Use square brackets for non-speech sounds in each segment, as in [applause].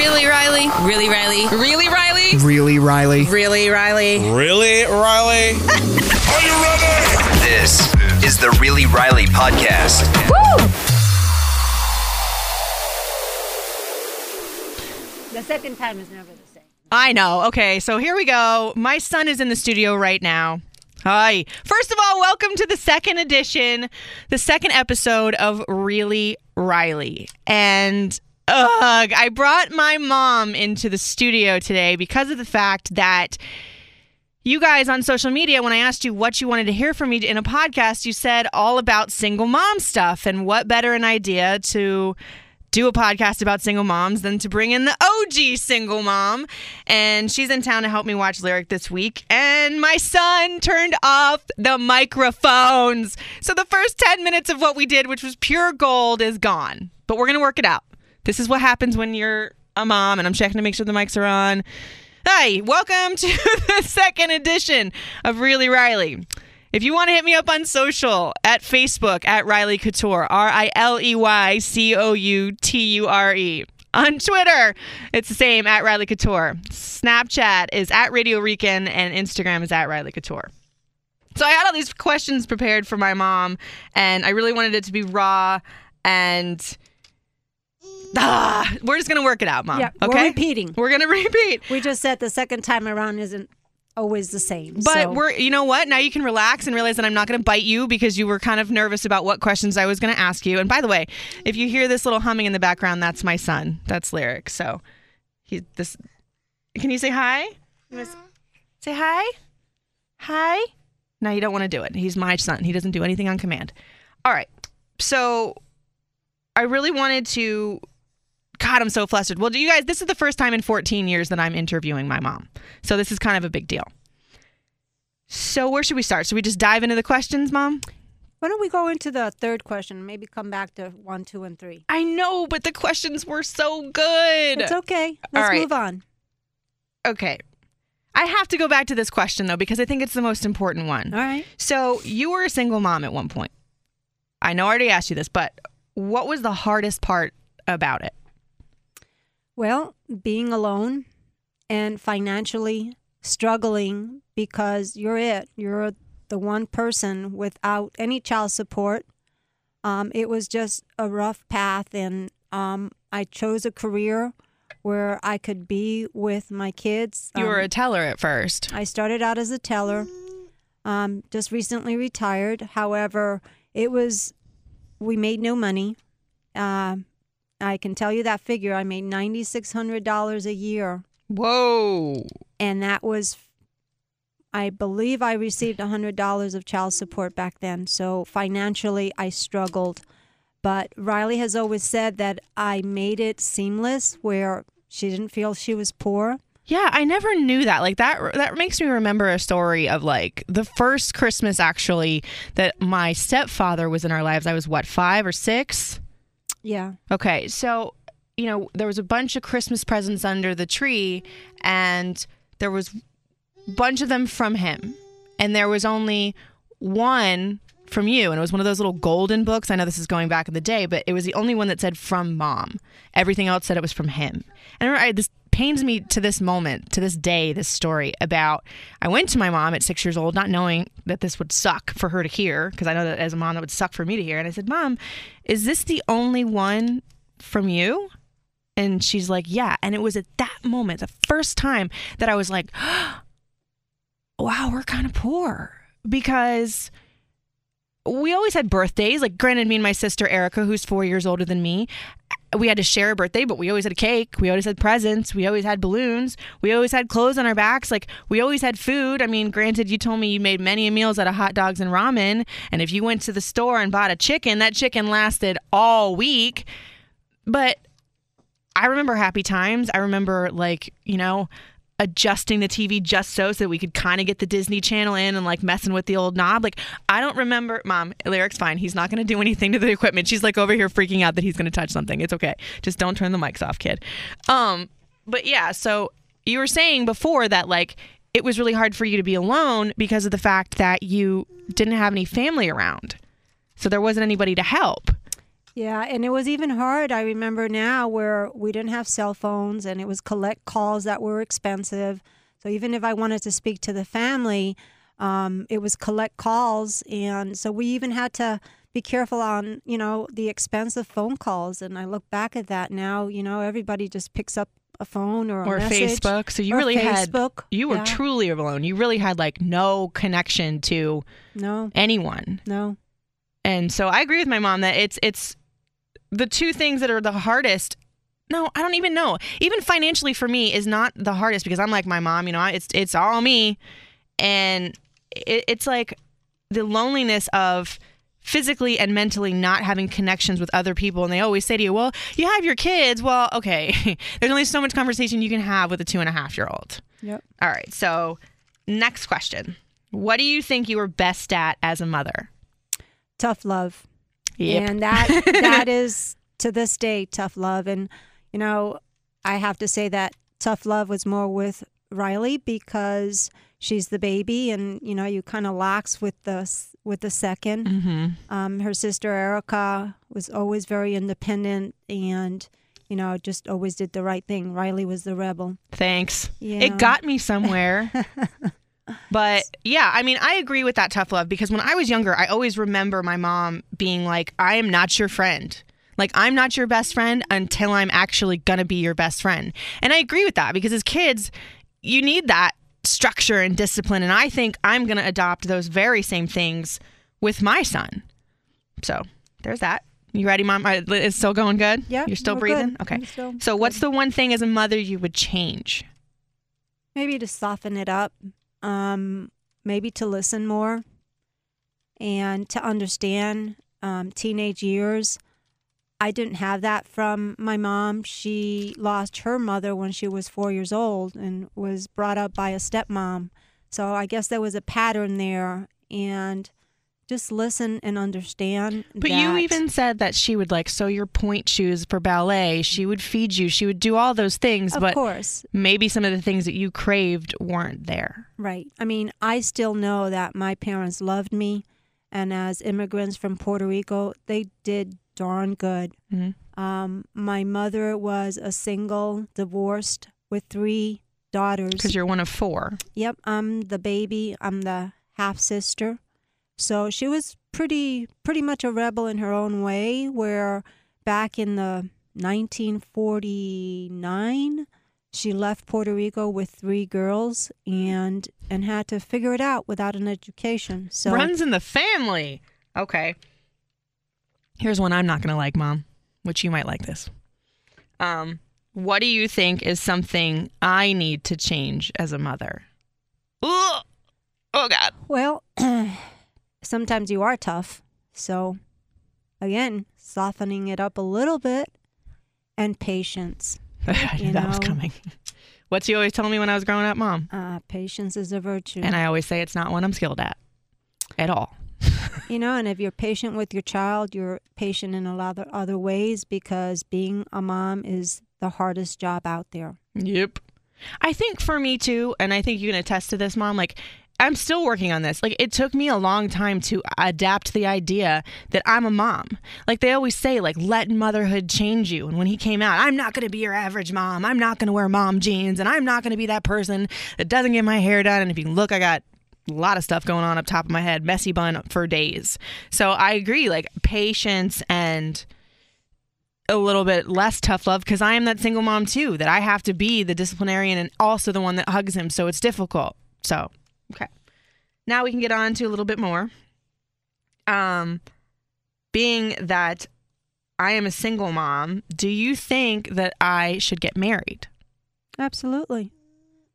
Really, Riley? Really, Riley? Really, Riley? Really, Riley? Really, Riley? Really, Riley? Are you ready? This is the Really Riley podcast. Woo! The second time is never the same. I know. Okay, so here we go. My son is in the studio right now. Hi. First of all, welcome to the second edition, the second episode of Really Riley. And ugh, I brought my mom into the studio today because of the fact that you guys on social media, when I asked you what you wanted to hear from me in a podcast, you said all about single mom stuff. And what better an idea to do a podcast about single moms than to bring in the OG single mom. And she's in town to help me watch Lyric this week. And my son turned off the microphones. So the first 10 minutes of what we did, which was pure gold, is gone. But we're going to work it out. This is what happens when you're a mom, and I'm checking to make sure the mics are on. Hi, welcome to [laughs] the second edition of Really Riley. If you want to hit me up on social at Facebook at Riley Couture, R I L E Y C O U T U R E. On Twitter, it's the same at Riley Couture. Snapchat is at Radio Rican, and Instagram is at Riley Couture. So I had all these questions prepared for my mom, and I really wanted it to be raw and. Ah, we're just gonna work it out, mom. Yeah, okay. we're repeating. We're gonna [laughs] repeat. We just said the second time around isn't always the same. But so- we're, you know what? Now you can relax and realize that I'm not going to bite you because you were kind of nervous about what questions I was going to ask you. And by the way, if you hear this little humming in the background, that's my son. That's Lyric. So he this. Can you say hi? You Say hi. Hi. No, you don't want to do it. He's my son. He doesn't do anything on command. All right. So I really wanted to. God, I'm so flustered. Well, do you guys, this is the first time in 14 years that I'm interviewing my mom. So this is kind of a big deal. So where should we start? Should we just dive into the questions, mom? why don't we go into the third question? Maybe come back to one, two, and three. I know, but the questions were so good. It's okay. Let's right. move on. Okay. I have to go back to this question though because I think it's the most important one. All right. So, you were a single mom at one point. I know I already asked you this, but what was the hardest part about it? Well, being alone and financially struggling because you're it. You're the one person without any child support. Um, it was just a rough path, and um, I chose a career where I could be with my kids. You were Um, a teller at first. I started out as a teller, um, just recently retired. However, it was, we made no money. Uh, I can tell you that figure. I made $9,600 a year. Whoa. And that was, I believe I received $100 of child support back then. So financially, I struggled. But Riley has always said that I made it seamless where she didn't feel she was poor. Yeah, I never knew that. Like that that makes me remember a story of like the first Christmas actually that my stepfather was in our lives. I was what, 5 or 6? Yeah. Okay, so you know there was a bunch of Christmas presents under the tree, and there was a bunch of them from him, and there was only one from you, and it was one of those little golden books. I know this is going back in the day, but it was the only one that said from mom. Everything else said it was from him. And I remember I, this pains me to this moment, to this day, this story about I went to my mom at six years old, not knowing that this would suck for her to hear, because I know that as a mom that would suck for me to hear. And I said, Mom, is this the only one from you? And she's like, Yeah. And it was at that moment, the first time that I was like, [gasps] Wow, we're kind of poor because we always had birthdays. Like, granted, me and my sister Erica, who's four years older than me, we had to share a birthday, but we always had a cake. We always had presents. We always had balloons. We always had clothes on our backs. Like we always had food. I mean, granted, you told me you made many meals out of hot dogs and ramen. And if you went to the store and bought a chicken, that chicken lasted all week. But I remember happy times. I remember like, you know, adjusting the TV just so so that we could kind of get the Disney Channel in and like messing with the old knob. Like I don't remember mom, Lyric's fine. He's not going to do anything to the equipment. She's like over here freaking out that he's going to touch something. It's okay. Just don't turn the mics off, kid. Um but yeah, so you were saying before that like it was really hard for you to be alone because of the fact that you didn't have any family around. So there wasn't anybody to help. Yeah, and it was even hard. I remember now where we didn't have cell phones and it was collect calls that were expensive. So even if I wanted to speak to the family, um, it was collect calls. And so we even had to be careful on, you know, the expensive phone calls. And I look back at that now, you know, everybody just picks up a phone or a or message. Facebook. So you really Facebook. had you were Yeah. truly alone. You really had like no connection to No, anyone. no. And so I agree with my mom that it's it's the two things that are the hardest. No, I don't even know. Even financially for me is not the hardest because I'm like my mom, you know, it's it's all me. And it, it's like the loneliness of physically and mentally not having connections with other people and they always say to you well you have your kids well okay [laughs] there's only so much conversation you can have with a two and a half year old Yep. all right so next question what do you think you were best at as a mother Tough love. Yep. And that that [laughs] is to this day tough love. And you know, I have to say that tough love was more with Riley because she's the baby, and you know, you kind of lax with the with the 2nd mm-hmm. Um, her sister Erica was always very independent and. You know, just always did the right thing. Riley was the rebel. Thanks. Yeah. It got me somewhere. [laughs] but yeah, I mean, I agree with that tough love because when I was younger, I always remember my mom being like, I am not your friend. Like, I'm not your best friend until I'm actually going to be your best friend. And I agree with that because as kids, you need that structure and discipline. And I think I'm going to adopt those very same things with my son. So there's that. You ready, mom? It's still going good? Yeah, You're still breathing? good. Okay. Still So, what's the one thing as a mother you would change? maybe to soften it up, um, maybe to listen more, and to understand um, teenage years. I didn't have that from my mom. She lost her mother when she was four years old and was brought up by a stepmom. So I guess there was a pattern there, and just listen and understand. But you even said that she would like sew your pointe shoes for ballet. She would feed you. She would do all those things. of but course, maybe some of the things that you craved weren't there. Right. I mean, I still know that my parents loved me, and as immigrants from Puerto Rico, they did darn good. Mhm. Um, my mother was a single, divorced, with three daughters. Because you're one of four. Yep, I'm the baby. I'm the half sister. So she was pretty pretty much a rebel in her own way. Where back in the 1949, she left Puerto Rico with three girls and and had to figure it out without an education. So Runs in the family. Okay. Here's one I'm not going to like, mom, which you might like this. Um, what do you think is something I need to change as a mother? Ugh. Oh, God. well, [clears throat] sometimes you are tough. So again, softening it up a little bit and patience. [laughs] I knew that was know. coming. [laughs] What's you always telling me when I was growing up, mom? Uh, patience is a virtue. And I always say it's not one I'm skilled at at all. [laughs] You know, and if you're patient with your child, you're patient in a lot of other ways because being a mom is the hardest job out there. Yep. I think for me too, and I think you can attest to this, mom, like I'm still working on this. Like it took me a long time to adapt the idea that I'm a mom. Like they always say, like let motherhood change you. And when he came out, I'm not gonna be your average mom. I'm not gonna wear mom jeans and I'm not gonna be that person that doesn't get my hair done. And if you look, I got a lot of stuff going on up top of my head, messy bun for days. So I agree, like patience and a little bit less tough love because I am that single mom too, that I have to be the disciplinarian and also the one that hugs him. So it's difficult. So, okay. Now we can get on to a little bit more. Um, being that I am a single mom. Do you think that I should get married? Absolutely.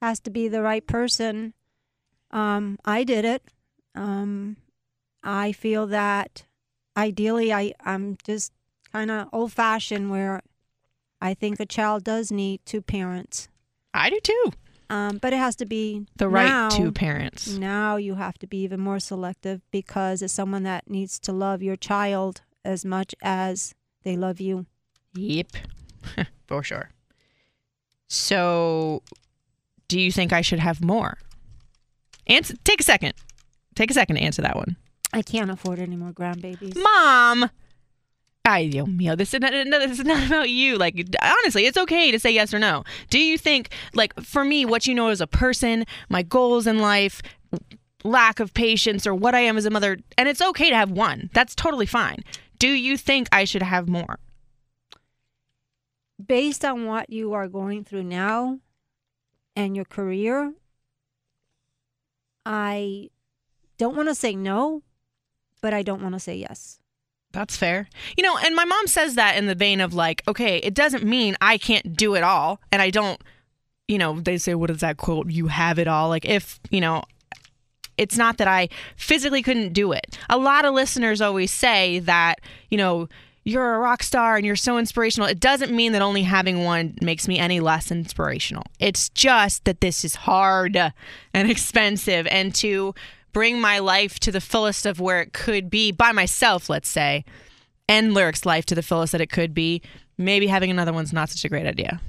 Has to be the right person. Um, I did it. Um, I feel that ideally I, I'm just kind of old fashioned where I think a child does need two parents. I do too. Um, but it has to be The right now, two parents. Now you have to be even more selective because it's someone that needs to love your child as much as they love you. Yep. [laughs] For sure. So, do you think I should have more? Answer, take a second. Take a second to answer that one. I can't afford any more grandbabies. Mom. Ay, Dios mío, this is not, no, this is [laughs] not about you. Like, honestly, it's okay to say yes or no. Do you think, like, for me, what you know as a person, my goals in life, lack of patience, or what I am as a mother, and it's okay to have one. That's totally fine. Do you think I should have more? based on what you are going through now and your career, I don't want to say no, but I don't want to say yes. That's fair. You know, and my mom says that in the vein of like, okay, it doesn't mean I can't do it all. And I don't, you know, they say, what is that quote? You have it all. Like, if, you know, it's not that I physically couldn't do it. A lot of listeners always say that, you know, you're a rock star and you're so inspirational. It doesn't mean that only having one makes me any less inspirational. It's just that this is hard and [laughs] expensive and to bring my life to the fullest of where it could be by myself, let's say, and Lyric's life to the fullest that it could be, maybe having another one's not such a great idea.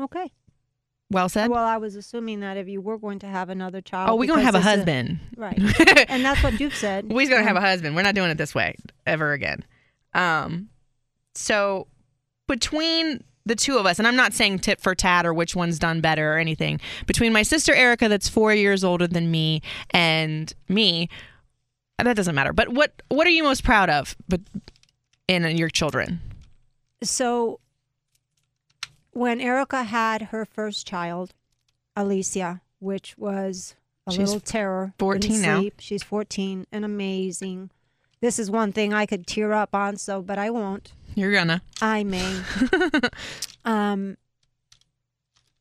Okay. Well said. Well, I was assuming that if you were going to have another child, oh, we're going to have a husband. right? [laughs] and that's what you've said. We're going to have a husband. We're not doing it this way ever again. Um, so between the two of us, and I'm not saying tit for tat or which one's done better or anything, between my sister Erica, that's four years older than me, and me, that doesn't matter. But what what are you most proud of? But in your children, So, when Erica had her first child, Alicia, which was a She's little terror, 14 didn't now. She's 14 and amazing. This is one thing I could tear up on, so but I won't. you're gonna. I may. [laughs] um,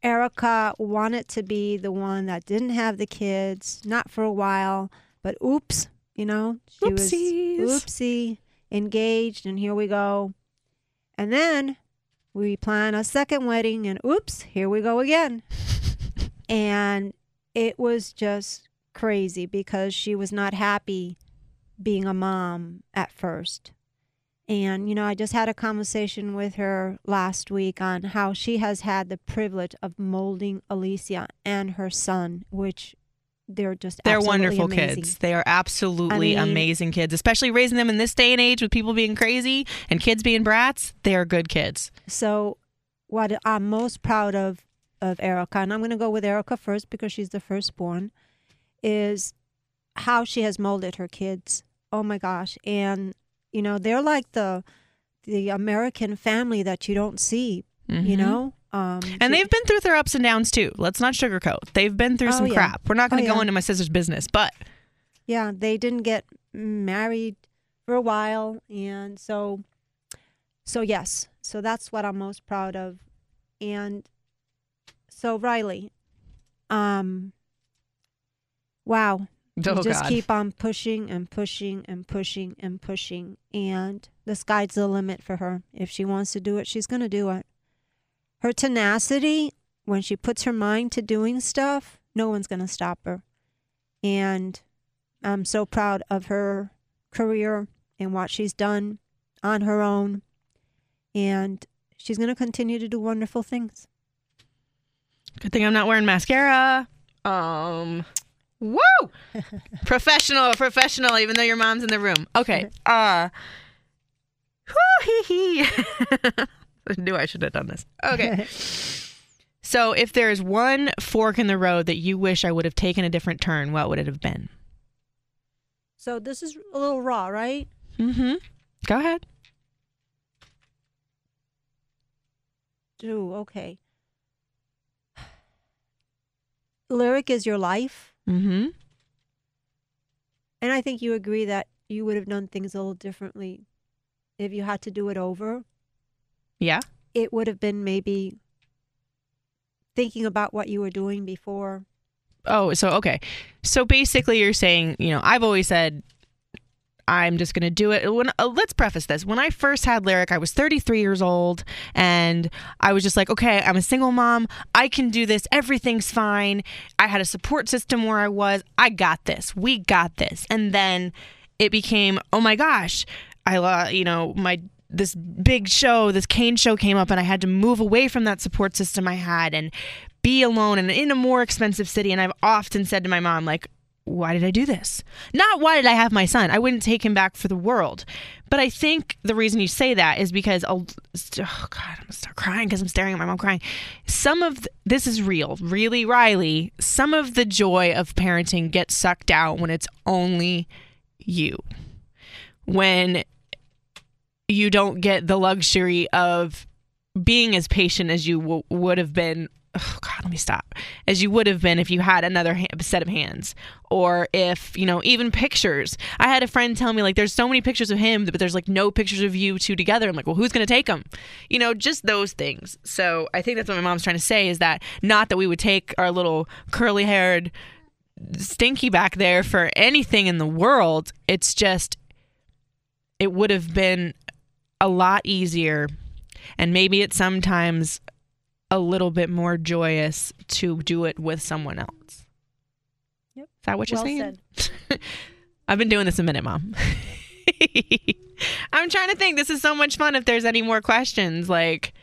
Erica wanted to be the one that didn't have the kids, not for a while, but oops, you know, she Oopsies. was oopsie engaged, and here we go. And then we plan a second wedding, and oops, here we go again. [laughs] and it was just crazy because she was not happy being a mom at first. And, you know, I just had a conversation with her last week on how she has had the privilege of molding Alicia and her son, which they're just They're absolutely wonderful amazing. kids. They are absolutely I mean- amazing kids, especially raising them in this day and age with people being crazy and kids being brats. They are good kids. So, what I'm most proud of of Erica, and I'm going to go with Erica first because she's the firstborn, is how she has molded her kids. Oh my gosh! And you know, they're like the the American family that you don't see. You Mhm. know, um, And they've been through their ups and downs too. Let's not sugarcoat. They've been through Oh, some yeah. crap. We're not going to Oh, go yeah. into my sister's business, but yeah, they didn't get married for a while, and so, so yes, so that's what I'm most proud of, and so Riley, um, wow, oh you just god, keep on pushing and pushing and pushing and pushing, and the sky's the limit for her. If she wants to do it, she's gonna do it. Her tenacity, when she puts her mind to doing stuff, no one's gonna stop her, and I'm so proud of her career and what she's done on her own. And she's going to continue to do wonderful things. good thing I'm not wearing mascara. Um, woo, professional, professional. Even though your mom's in the room. Okay. [laughs] Uh, whoo, hee hee. [laughs] I knew I should have done this. Okay. [laughs] So, if there's one fork in the road that you wish I would have taken a different turn, what would it have been? So this is a little raw, right? Mm-hmm. Go ahead. Ooh, okay. [sighs] Lyric is your life. Mm-hmm. And I think you agree that you would have done things a little differently if you had to do it over, Yeah. it would have been maybe thinking about what you were doing before. Oh, so okay. So basically, you're saying, you know, I've always said I'm just going to do it. When uh, let's preface this. When I first had Lyric, I was 33 years old and I was just like, okay, I'm a single mom. I can do this. Everything's fine. I had a support system where I was. I got this. We got this. And then it became, oh my gosh, I uh, you know, my this big show, this Kane show came up and I had to move away from that support system I had and be alone and in a more expensive city and I've often said to my mom like why did I do this? Not why did I have my son? I wouldn't take him back for the world. But I think the reason you say that is because oh, I'll, oh God, I'm gonna start crying because I'm staring at my mom crying. Some of th- this is real, really, Riley. Some of the joy of parenting gets sucked out when it's only you. When you don't get the luxury of being as patient as you w- would have been oh god let me stop. As you would have been if you had another ha- set of hands. Or if you know even pictures. I had a friend tell me like there's so many pictures of him but there's like no pictures of you two together. I'm like well who's going to take them you know just those things. So i think that's what my mom's trying to say is that not that we would take our little curly haired stinky back there for anything in the world. It's just it would have been a lot easier. And maybe it's sometimes a little bit more joyous to do it with someone else. Yep. Is that what you're Well saying? [laughs] I've been doing this a minute, Mom. [laughs] I'm trying to think. This is so much fun if there's any more questions. Like,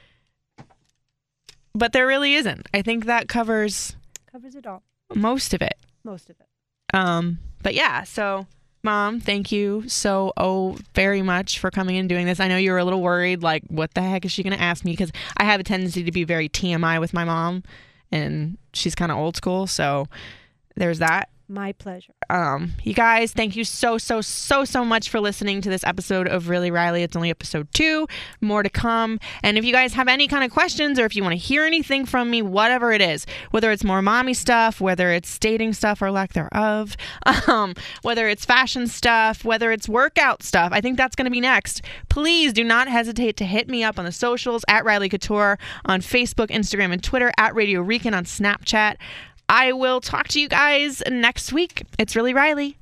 but there really isn't. I think that covers Covers it all. most of it. Most of it. Um, but yeah, so mom, thank you so oh very much for coming and doing this. I know you were a little worried, like what the heck is she going to ask me? Because I have a tendency to be very TMI with my mom, and she's kind of old school. So there's that. My pleasure. Um, you guys, thank you so, so, so, so much for listening to this episode of Really Riley. It's only episode two, more to come. And if you guys have any kind of questions or if you want to hear anything from me, whatever it is, whether it's more mommy stuff, whether it's dating stuff or lack thereof, [laughs] um, whether it's fashion stuff, whether it's workout stuff, I think that's going to be next. Please do not hesitate to hit me up on the socials at Riley Couture on Facebook, Instagram, and Twitter, at Radio Rican on Snapchat. I will talk to you guys next week. It's really Riley.